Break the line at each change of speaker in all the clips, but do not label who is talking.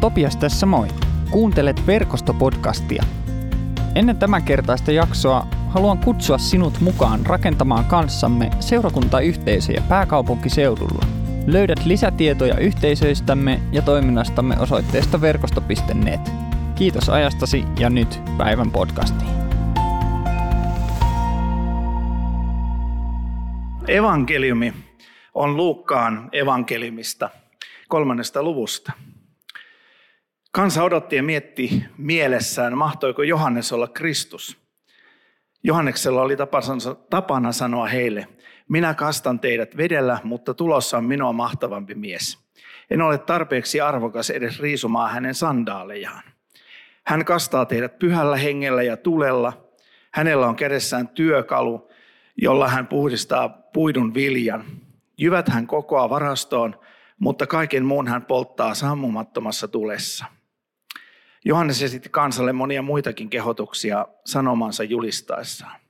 Topias tässä moi. Kuuntelet verkostopodcastia. Ennen tämän kertaista jaksoa haluan kutsua sinut mukaan rakentamaan kanssamme seurakuntayhteisöjä pääkaupunkiseudulla. Löydät lisätietoja yhteisöistämme ja toiminnastamme osoitteesta verkosto.net. Kiitos ajastasi ja nyt päivän podcastiin.
Evankeliumi on Luukkaan evankeliumista kolmannesta luvusta. Kansa odotti ja mietti mielessään, mahtoiko Johannes olla Kristus. Johanneksella oli tapana sanoa heille, minä kastan teidät vedellä, mutta tulossa on minua mahtavampi mies. En ole tarpeeksi arvokas edes riisumaan hänen sandaalejaan. Hän kastaa teidät pyhällä hengellä ja tulella. Hänellä on kädessään työkalu, jolla hän puhdistaa puidun viljan. Jyvät hän kokoaa varastoon, mutta kaiken muun hän polttaa sammumattomassa tulessa. Johannes esitti kansalle monia muitakin kehotuksia sanomansa julistaessaan.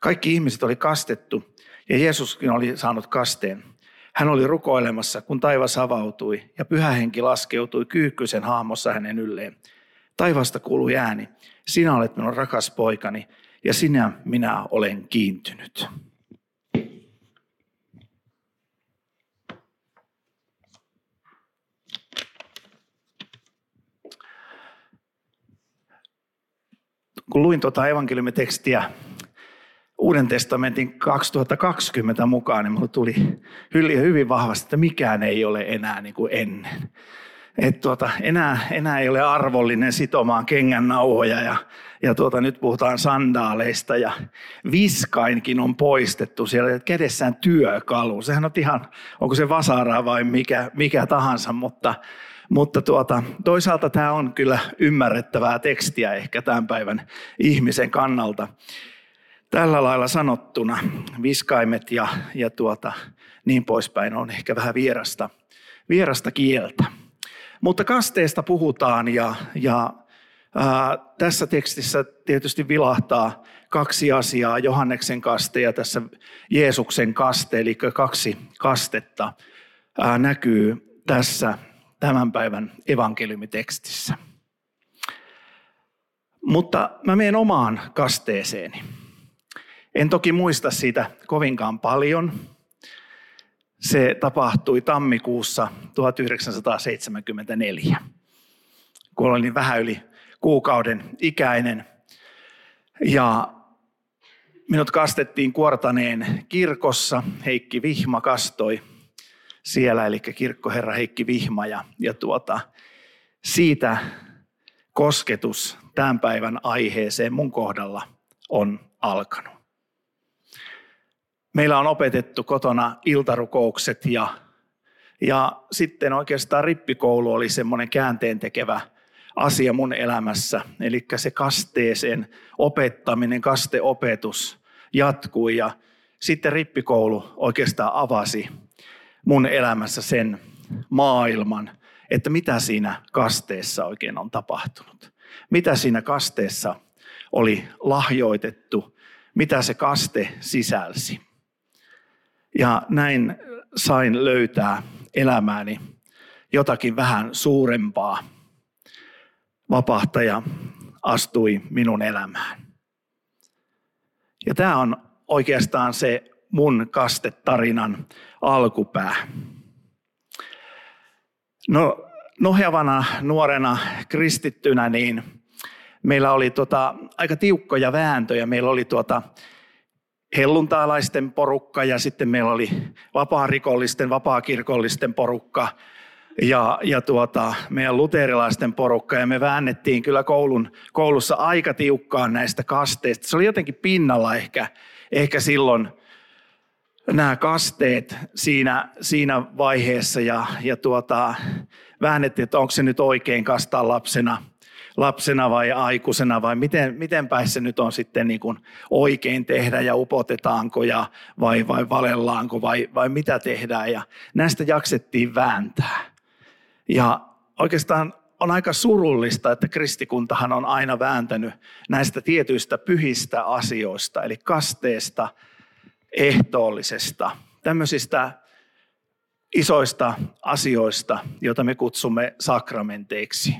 Kaikki ihmiset oli kastettu ja Jeesuskin oli saanut kasteen. Hän oli rukoilemassa, kun taivas avautui ja pyhä henki laskeutui kyykkyisen hahmossa hänen ylleen. Taivasta kuului ääni, sinä olet minun rakas poikani ja sinä minä olen kiintynyt. Kun luin tuota evankeliumitekstiä Uuden testamentin 2020 mukaan, niin minulle tuli hyvin vahvasti, että mikään ei ole enää niin kuin ennen. Et tuota, enää, enää ei ole arvollinen sitomaan kengän nauhoja ja, ja tuota, nyt puhutaan sandaaleista ja viskainkin on poistettu siellä kädessään työkalu. Sehän on ihan, onko se vasaraa vai mikä, mikä tahansa, mutta mutta tuota, toisaalta tämä on kyllä ymmärrettävää tekstiä ehkä tämän päivän ihmisen kannalta. Tällä lailla sanottuna viskaimet ja, ja tuota, niin poispäin on ehkä vähän vierasta, vierasta kieltä. Mutta kasteesta puhutaan ja, ja ää, tässä tekstissä tietysti vilahtaa kaksi asiaa, Johanneksen kaste ja tässä Jeesuksen kaste, eli kaksi kastetta ää, näkyy tässä tämän päivän evankeliumitekstissä. Mutta mä menen omaan kasteeseeni. En toki muista siitä kovinkaan paljon. Se tapahtui tammikuussa 1974, kun olin vähän yli kuukauden ikäinen. Ja minut kastettiin Kuortaneen kirkossa. Heikki Vihma kastoi siellä, eli kirkkoherra Heikki Vihma. Ja, ja tuota, siitä kosketus tämän päivän aiheeseen mun kohdalla on alkanut. Meillä on opetettu kotona iltarukoukset ja, ja sitten oikeastaan rippikoulu oli semmoinen käänteen tekevä asia mun elämässä. Eli se kasteeseen opettaminen, kasteopetus jatkui ja sitten rippikoulu oikeastaan avasi mun elämässä sen maailman, että mitä siinä kasteessa oikein on tapahtunut. Mitä siinä kasteessa oli lahjoitettu, mitä se kaste sisälsi. Ja näin sain löytää elämääni jotakin vähän suurempaa. Vapahtaja astui minun elämään. Ja tämä on oikeastaan se mun kastetarinan alkupää. No, nohjavana nuorena kristittynä, niin meillä oli tota, aika tiukkoja vääntöjä. Meillä oli tuota, helluntaalaisten porukka ja sitten meillä oli vapaa-rikollisten, vapaa-kirkollisten porukka ja, ja tuota, meidän luterilaisten porukka ja me väännettiin kyllä koulun, koulussa aika tiukkaan näistä kasteista. Se oli jotenkin pinnalla ehkä, ehkä silloin nämä kasteet siinä, siinä vaiheessa ja, ja tuota, väännettiin, että onko se nyt oikein kastaa lapsena, lapsena vai aikuisena vai miten, miten päin se nyt on sitten niin kuin oikein tehdä ja upotetaanko ja vai, vai valellaanko vai, vai mitä tehdään ja näistä jaksettiin vääntää. Ja oikeastaan on aika surullista, että kristikuntahan on aina vääntänyt näistä tietyistä pyhistä asioista, eli kasteesta – ehtoollisesta, tämmöisistä isoista asioista, joita me kutsumme sakramenteiksi,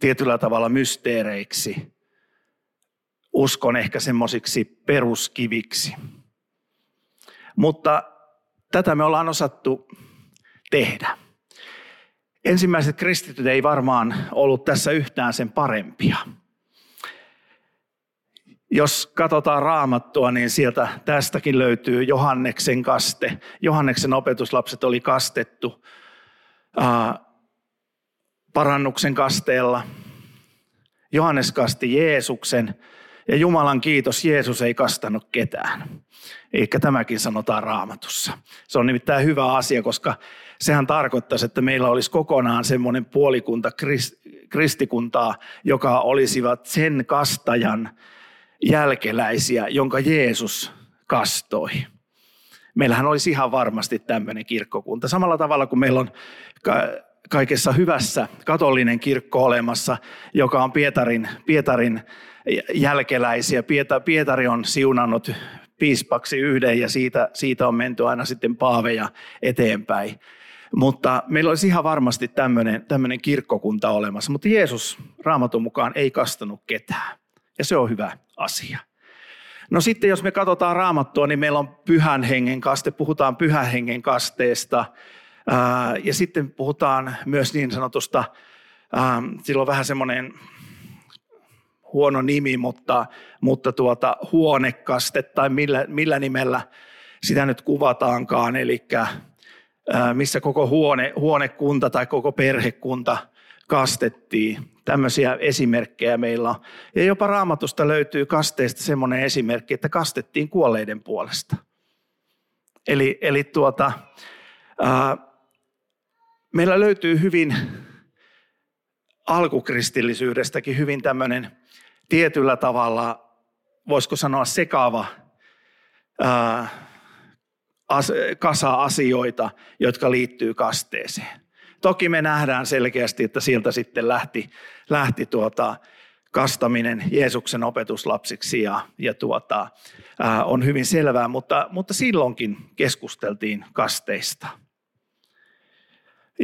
tietyllä tavalla mysteereiksi, uskon ehkä semmoisiksi peruskiviksi. Mutta tätä me ollaan osattu tehdä. Ensimmäiset kristityt ei varmaan ollut tässä yhtään sen parempia. Jos katsotaan raamattua, niin sieltä tästäkin löytyy Johanneksen kaste. Johanneksen opetuslapset oli kastettu ää, parannuksen kasteella. Johannes kasti Jeesuksen ja Jumalan kiitos, Jeesus ei kastanut ketään. Eikä tämäkin sanotaan raamatussa. Se on nimittäin hyvä asia, koska sehän tarkoittaisi, että meillä olisi kokonaan semmoinen puolikunta kristikuntaa, joka olisivat sen kastajan jälkeläisiä, jonka Jeesus kastoi. Meillähän olisi ihan varmasti tämmöinen kirkkokunta. Samalla tavalla kuin meillä on kaikessa hyvässä katolinen kirkko olemassa, joka on Pietarin, Pietarin jälkeläisiä. Pietari on siunannut piispaksi yhden ja siitä, siitä on menty aina sitten paaveja eteenpäin. Mutta meillä olisi ihan varmasti tämmöinen, tämmöinen kirkkokunta olemassa, mutta Jeesus raamatun mukaan ei kastanut ketään. Ja se on hyvä asia. No sitten jos me katsotaan raamattua, niin meillä on pyhän hengen kaste, puhutaan pyhän hengen kasteesta. Ja sitten puhutaan myös niin sanotusta, sillä on vähän semmoinen huono nimi, mutta, mutta tuota, huonekaste tai millä, millä nimellä sitä nyt kuvataankaan, eli missä koko huone, huonekunta tai koko perhekunta kastettiin. Tämmöisiä esimerkkejä meillä on. Ja jopa raamatusta löytyy kasteista semmoinen esimerkki, että kastettiin kuolleiden puolesta. Eli, eli tuota, ää, meillä löytyy hyvin alkukristillisyydestäkin hyvin tämmöinen tietyllä tavalla, voisiko sanoa sekaava ää, as, kasa asioita, jotka liittyy kasteeseen. Toki me nähdään selkeästi, että sieltä sitten lähti, lähti tuota, kastaminen Jeesuksen opetuslapsiksi ja, ja tuota, ää, on hyvin selvää, mutta, mutta silloinkin keskusteltiin kasteista.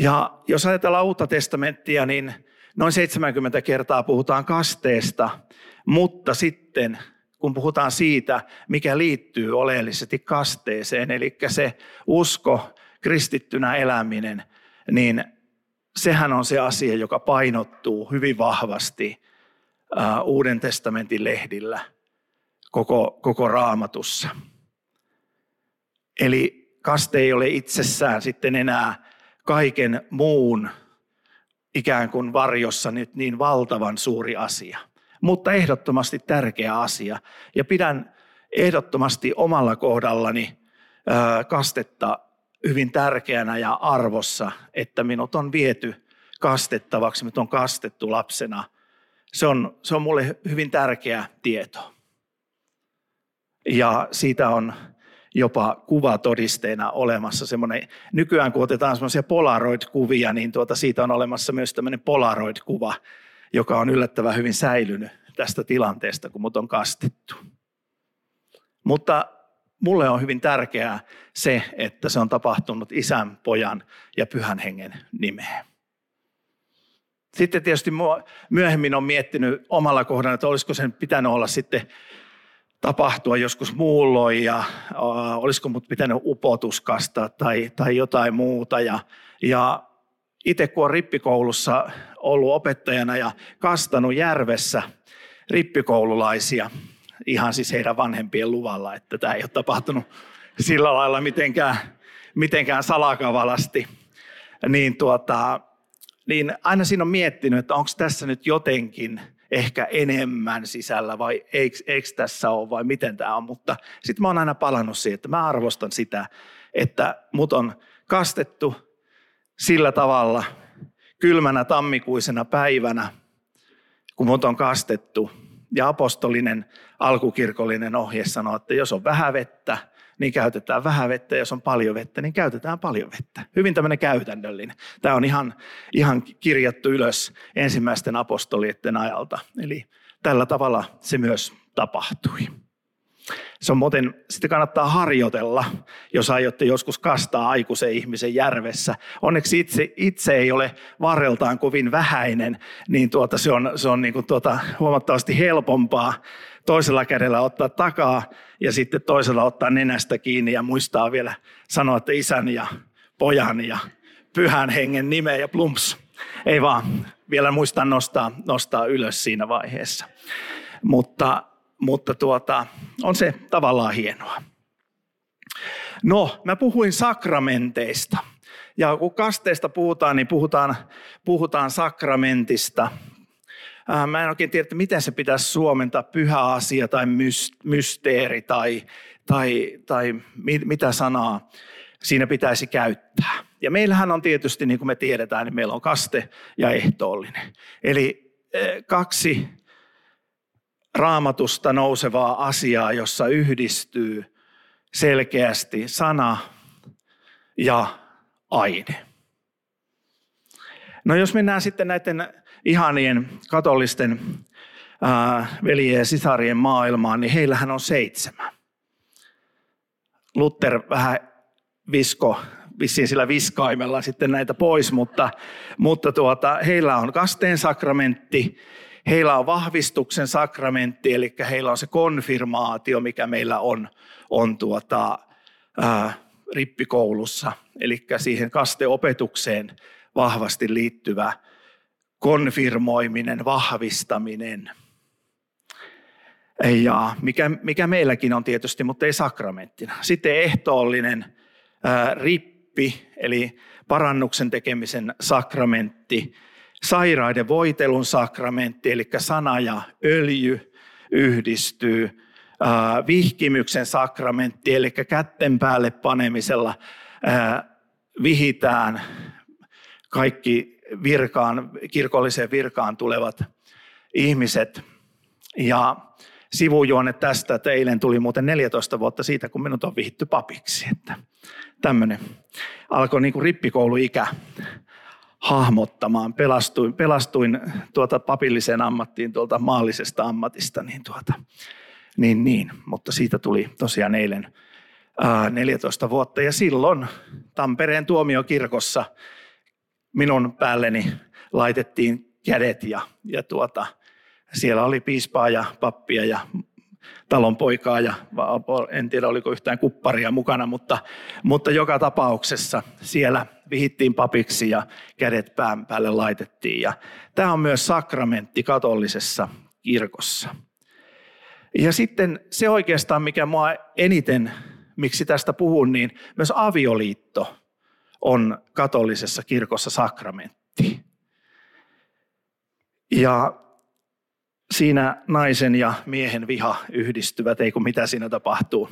Ja jos ajatellaan uutta testamenttia, niin noin 70 kertaa puhutaan kasteesta, mutta sitten kun puhutaan siitä, mikä liittyy oleellisesti kasteeseen, eli se usko, kristittynä eläminen, niin sehän on se asia, joka painottuu hyvin vahvasti Uuden testamentin lehdillä koko, koko raamatussa. Eli kaste ei ole itsessään sitten enää kaiken muun ikään kuin varjossa nyt niin valtavan suuri asia, mutta ehdottomasti tärkeä asia. Ja pidän ehdottomasti omalla kohdallani kastetta hyvin tärkeänä ja arvossa, että minut on viety kastettavaksi, minut on kastettu lapsena. Se on, se on mulle hyvin tärkeä tieto. Ja siitä on jopa kuvatodisteena olemassa semmoinen, nykyään kun otetaan semmoisia Polaroid-kuvia, niin tuota, siitä on olemassa myös tämmöinen Polaroid-kuva, joka on yllättävän hyvin säilynyt tästä tilanteesta, kun mut on kastettu. Mutta mulle on hyvin tärkeää se, että se on tapahtunut isän, pojan ja pyhän hengen nimeen. Sitten tietysti myöhemmin on miettinyt omalla kohdalla, että olisiko sen pitänyt olla sitten tapahtua joskus muulloin ja olisiko mut pitänyt upotuskasta tai, tai jotain muuta. Ja, ja itse kun olen rippikoulussa ollut opettajana ja kastanut järvessä rippikoululaisia, ihan siis heidän vanhempien luvalla, että tämä ei ole tapahtunut sillä lailla mitenkään, mitenkään salakavalasti, niin, tuota, niin aina siinä on miettinyt, että onko tässä nyt jotenkin – ehkä enemmän sisällä vai eikö, eikö tässä ole vai miten tämä on. Mutta sitten mä oon aina palannut siihen, että mä arvostan sitä, että mut on kastettu sillä tavalla kylmänä tammikuisena päivänä, kun mut on kastettu. Ja apostolinen alkukirkollinen ohje sanoo, että jos on vähän vettä, niin käytetään vähän vettä. Jos on paljon vettä, niin käytetään paljon vettä. Hyvin tämmöinen käytännöllinen. Tämä on ihan, ihan kirjattu ylös ensimmäisten apostolien ajalta. Eli tällä tavalla se myös tapahtui. Se on muuten, sitten kannattaa harjoitella, jos aiotte joskus kastaa aikuisen ihmisen järvessä. Onneksi itse, itse ei ole varreltaan kovin vähäinen, niin tuota, se on, se on niin kuin tuota, huomattavasti helpompaa toisella kädellä ottaa takaa ja sitten toisella ottaa nenästä kiinni ja muistaa vielä sanoa, että isän ja pojan ja pyhän hengen nimeä ja plumps. Ei vaan, vielä muistaa nostaa, nostaa ylös siinä vaiheessa. Mutta, mutta tuota, on se tavallaan hienoa. No, mä puhuin sakramenteista. Ja kun kasteesta puhutaan, niin puhutaan, puhutaan sakramentista. Mä en oikein tiedä, että miten se pitäisi suomentaa, pyhä asia tai mysteeri tai, tai, tai mitä sanaa siinä pitäisi käyttää. Ja meillähän on tietysti, niin kuin me tiedetään, niin meillä on kaste ja ehtoollinen. Eli kaksi raamatusta nousevaa asiaa, jossa yhdistyy selkeästi sana ja aine. No jos mennään sitten näiden ihanien katolisten veljien ja sisarien maailmaan, niin heillähän on seitsemän. Luther vähän visko, vissiin sillä viskaimella sitten näitä pois, mutta, mutta tuota, heillä on kasteen sakramentti, heillä on vahvistuksen sakramentti, eli heillä on se konfirmaatio, mikä meillä on, on tuota, ää, rippikoulussa, eli siihen kasteopetukseen vahvasti liittyvä konfirmoiminen, vahvistaminen. Ja mikä, mikä meilläkin on tietysti, mutta ei sakramenttina. Sitten ehtoollinen ää, rippi, eli parannuksen tekemisen sakramentti, sairaiden voitelun sakramentti, eli sana ja öljy yhdistyy, vihkimyksen sakramentti, eli kätten päälle panemisella ää, vihitään kaikki virkaan, kirkolliseen virkaan tulevat ihmiset. Ja sivujuone tästä, että eilen tuli muuten 14 vuotta siitä, kun minut on vihitty papiksi. Että tämmöinen alkoi niin kuin rippikouluikä hahmottamaan. Pelastuin, pelastuin tuota papilliseen ammattiin tuolta maallisesta ammatista, niin, tuota, niin, niin. mutta siitä tuli tosiaan eilen ää, 14 vuotta. Ja silloin Tampereen tuomiokirkossa minun päälleni laitettiin kädet ja, ja tuota, siellä oli piispaa ja pappia ja talon poikaa ja en tiedä oliko yhtään kupparia mukana, mutta, mutta joka tapauksessa siellä vihittiin papiksi ja kädet pään päälle laitettiin. Ja tämä on myös sakramentti katolisessa kirkossa. Ja sitten se oikeastaan, mikä mua eniten, miksi tästä puhun, niin myös avioliitto on katolisessa kirkossa sakramentti. Ja siinä naisen ja miehen viha yhdistyvät, ei kun mitä siinä tapahtuu.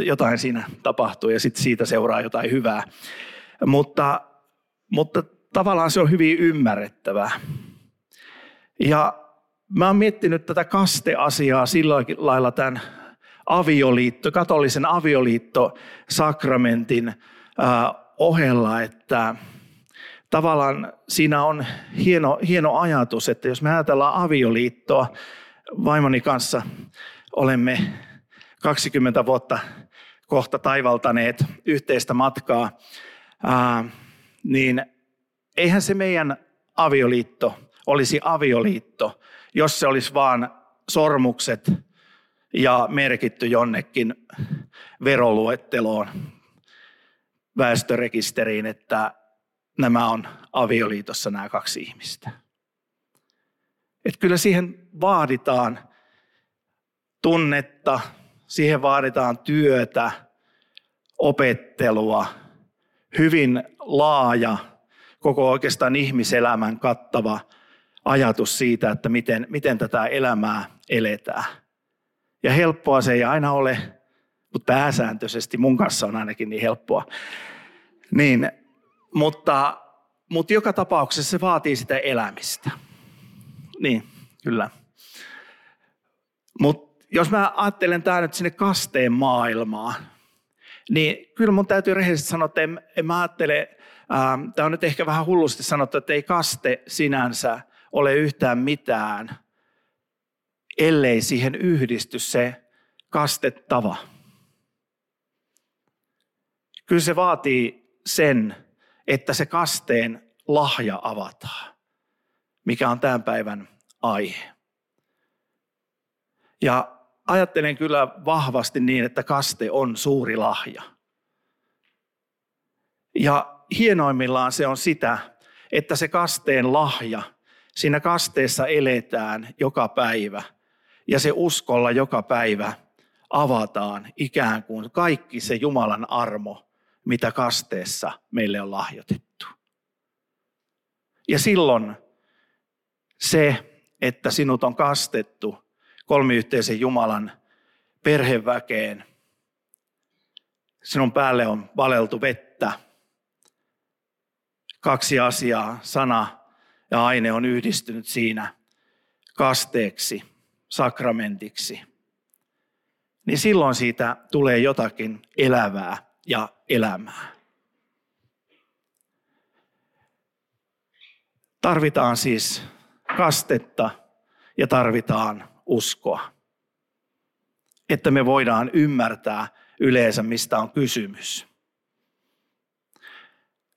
Jotain siinä tapahtuu ja sitten siitä seuraa jotain hyvää. Mutta, mutta tavallaan se on hyvin ymmärrettävää. Ja mä oon miettinyt tätä kasteasiaa sillä lailla tämän avioliitto, katolisen avioliitto-sakramentin ohella, että tavallaan siinä on hieno, hieno ajatus, että jos me ajatellaan avioliittoa, vaimoni kanssa olemme 20 vuotta kohta taivaltaneet yhteistä matkaa, ää, niin eihän se meidän avioliitto olisi avioliitto, jos se olisi vaan sormukset ja merkitty jonnekin veroluetteloon, väestörekisteriin, että nämä on avioliitossa nämä kaksi ihmistä. Että kyllä siihen vaaditaan tunnetta, siihen vaaditaan työtä, opettelua, hyvin laaja, koko oikeastaan ihmiselämän kattava ajatus siitä, että miten, miten tätä elämää eletään. Ja helppoa se ei aina ole, mutta pääsääntöisesti mun kanssa on ainakin niin helppoa. Niin mutta, mutta joka tapauksessa se vaatii sitä elämistä. Niin, kyllä. Mutta jos mä ajattelen tämä nyt sinne kasteen maailmaan, niin kyllä mun täytyy rehellisesti sanoa, että en, en mä ajattele, tämä on nyt ehkä vähän hullusti sanottu, että ei kaste sinänsä ole yhtään mitään, ellei siihen yhdisty se kastettava. Kyllä se vaatii sen, että se kasteen lahja avataan, mikä on tämän päivän aihe. Ja ajattelen kyllä vahvasti niin, että kaste on suuri lahja. Ja hienoimmillaan se on sitä, että se kasteen lahja, siinä kasteessa eletään joka päivä ja se uskolla joka päivä avataan ikään kuin kaikki se Jumalan armo, mitä kasteessa meille on lahjoitettu. Ja silloin se, että sinut on kastettu kolmiyhteisen Jumalan perheväkeen, sinun päälle on valeltu vettä, kaksi asiaa, sana ja aine on yhdistynyt siinä kasteeksi, sakramentiksi, niin silloin siitä tulee jotakin elävää ja elämää. Tarvitaan siis kastetta ja tarvitaan uskoa, että me voidaan ymmärtää yleensä, mistä on kysymys.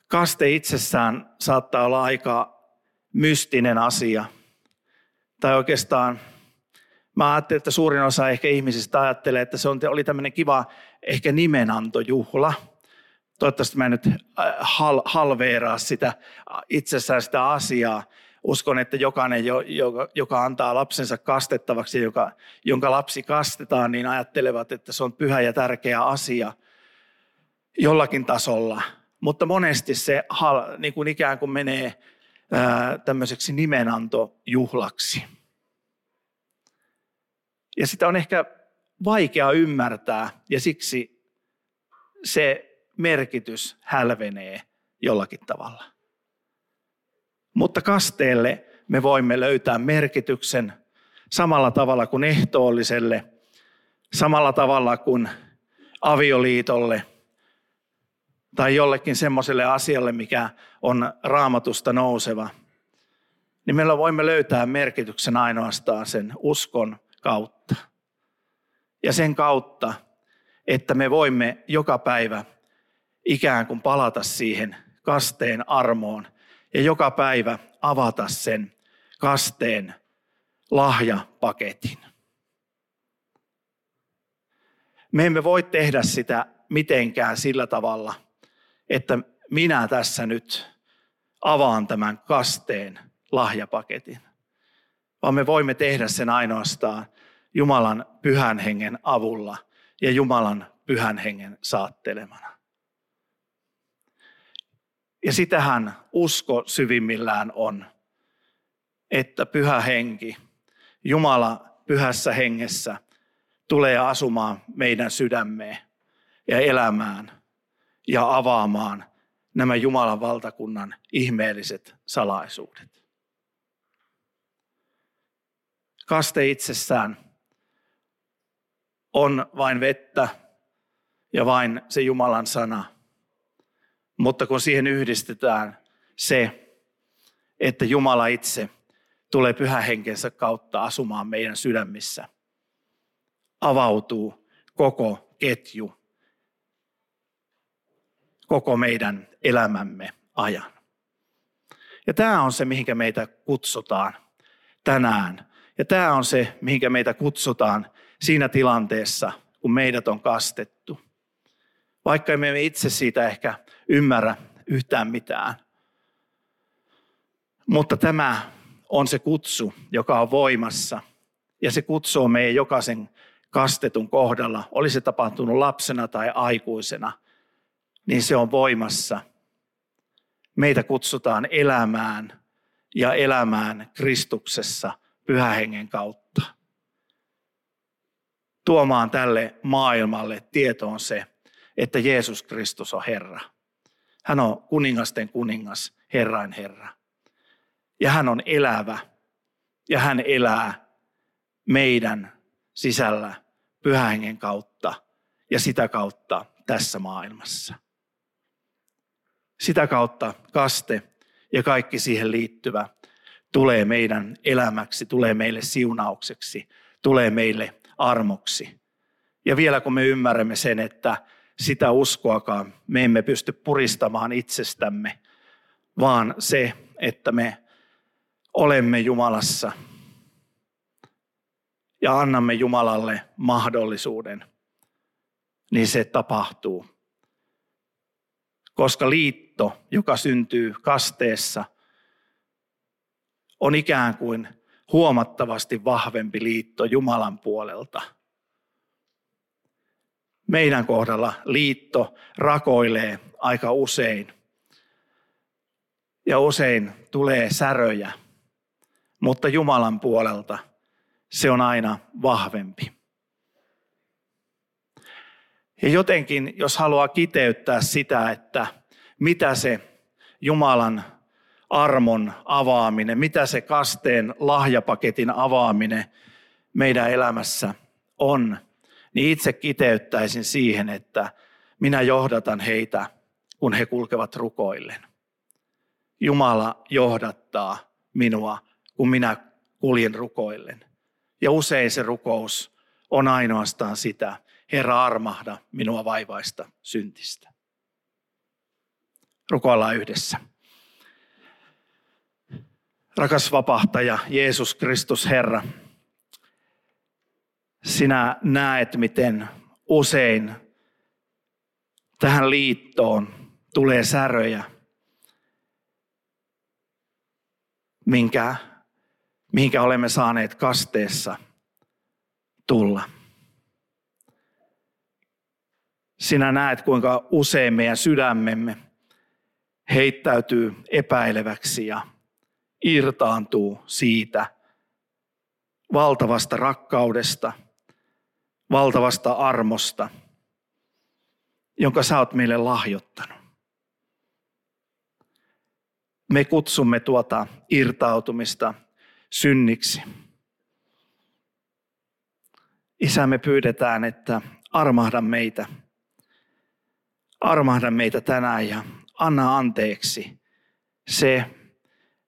Kaste itsessään saattaa olla aika mystinen asia. Tai oikeastaan mä ajattelin, että suurin osa ehkä ihmisistä ajattelee, että se oli tämmöinen kiva ehkä nimenantojuhla. Toivottavasti mä en nyt äh, hal, halveeraa sitä itsessään sitä asiaa. Uskon, että jokainen, joka, joka antaa lapsensa kastettavaksi, joka, jonka lapsi kastetaan, niin ajattelevat, että se on pyhä ja tärkeä asia jollakin tasolla – mutta monesti se niin kuin ikään kuin menee ää, tämmöiseksi nimenantojuhlaksi. Ja sitä on ehkä vaikea ymmärtää ja siksi se merkitys hälvenee jollakin tavalla. Mutta kasteelle me voimme löytää merkityksen samalla tavalla kuin ehtoolliselle, samalla tavalla kuin avioliitolle – tai jollekin semmoiselle asialle, mikä on raamatusta nouseva, niin meillä voimme löytää merkityksen ainoastaan sen uskon kautta. Ja sen kautta, että me voimme joka päivä ikään kuin palata siihen kasteen armoon ja joka päivä avata sen kasteen lahjapaketin. Me emme voi tehdä sitä mitenkään sillä tavalla – että minä tässä nyt avaan tämän kasteen lahjapaketin, vaan me voimme tehdä sen ainoastaan Jumalan pyhän hengen avulla ja Jumalan pyhän hengen saattelemana. Ja sitähän usko syvimmillään on, että pyhä henki, Jumala pyhässä hengessä tulee asumaan meidän sydämeen ja elämään – ja avaamaan nämä Jumalan valtakunnan ihmeelliset salaisuudet. Kaste itsessään on vain vettä ja vain se Jumalan sana. Mutta kun siihen yhdistetään se, että Jumala itse tulee pyhähenkensä kautta asumaan meidän sydämissä, avautuu koko ketju koko meidän elämämme ajan. Ja tämä on se, mihinkä meitä kutsutaan tänään. Ja tämä on se, mihinkä meitä kutsutaan siinä tilanteessa, kun meidät on kastettu. Vaikka emme itse siitä ehkä ymmärrä yhtään mitään. Mutta tämä on se kutsu, joka on voimassa. Ja se kutsuu meidän jokaisen kastetun kohdalla, oli se tapahtunut lapsena tai aikuisena – niin se on voimassa. Meitä kutsutaan elämään ja elämään Kristuksessa pyhähengen kautta. Tuomaan tälle maailmalle tietoon se, että Jeesus Kristus on Herra. Hän on kuningasten kuningas, Herrain Herra. Ja hän on elävä ja hän elää meidän sisällä pyhähengen kautta ja sitä kautta tässä maailmassa. Sitä kautta kaste ja kaikki siihen liittyvä tulee meidän elämäksi, tulee meille siunaukseksi, tulee meille armoksi. Ja vielä kun me ymmärrämme sen, että sitä uskoakaan me emme pysty puristamaan itsestämme, vaan se, että me olemme Jumalassa ja annamme Jumalalle mahdollisuuden, niin se tapahtuu. Koska liitto, joka syntyy kasteessa, on ikään kuin huomattavasti vahvempi liitto Jumalan puolelta. Meidän kohdalla liitto rakoilee aika usein. Ja usein tulee säröjä, mutta Jumalan puolelta se on aina vahvempi. Ja jotenkin, jos haluaa kiteyttää sitä, että mitä se Jumalan armon avaaminen, mitä se kasteen lahjapaketin avaaminen meidän elämässä on, niin itse kiteyttäisin siihen, että minä johdatan heitä, kun he kulkevat rukoillen. Jumala johdattaa minua, kun minä kuljen rukoillen. Ja usein se rukous on ainoastaan sitä, Herra armahda minua vaivaista syntistä. Rukoillaan yhdessä. Rakas vapahtaja, Jeesus Kristus Herra, sinä näet, miten usein tähän liittoon tulee säröjä, minkä, minkä olemme saaneet kasteessa tulla. Sinä näet, kuinka usein meidän sydämemme heittäytyy epäileväksi ja irtaantuu siitä valtavasta rakkaudesta, valtavasta armosta, jonka sä oot meille lahjoittanut. Me kutsumme tuota irtautumista synniksi. Isä, me pyydetään, että armahda meitä. Armahda meitä tänään ja anna anteeksi se,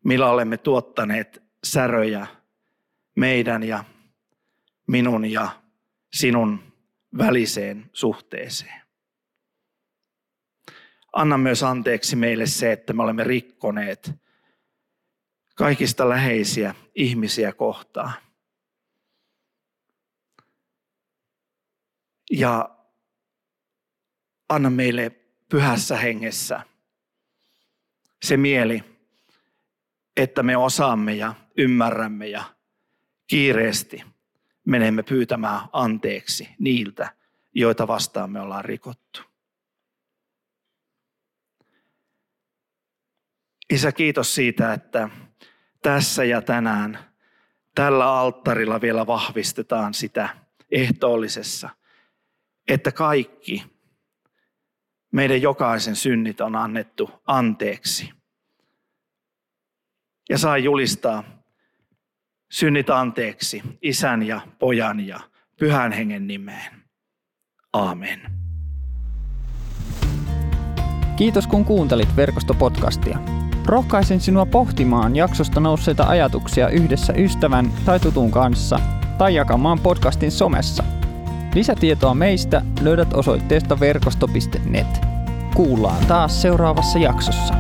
millä olemme tuottaneet säröjä meidän ja minun ja sinun väliseen suhteeseen. Anna myös anteeksi meille se, että me olemme rikkoneet kaikista läheisiä ihmisiä kohtaan. Ja anna meille pyhässä hengessä se mieli, että me osaamme ja ymmärrämme ja kiireesti menemme pyytämään anteeksi niiltä, joita vastaan me ollaan rikottu. Isä, kiitos siitä, että tässä ja tänään tällä alttarilla vielä vahvistetaan sitä ehtoollisessa, että kaikki meidän jokaisen synnit on annettu anteeksi. Ja saa julistaa synnit anteeksi isän ja pojan ja pyhän hengen nimeen. Aamen.
Kiitos kun kuuntelit verkostopodcastia. Rohkaisen sinua pohtimaan jaksosta nousseita ajatuksia yhdessä ystävän tai tutun kanssa tai jakamaan podcastin somessa. Lisätietoa meistä löydät osoitteesta verkosto.net. Kuullaan taas seuraavassa jaksossa.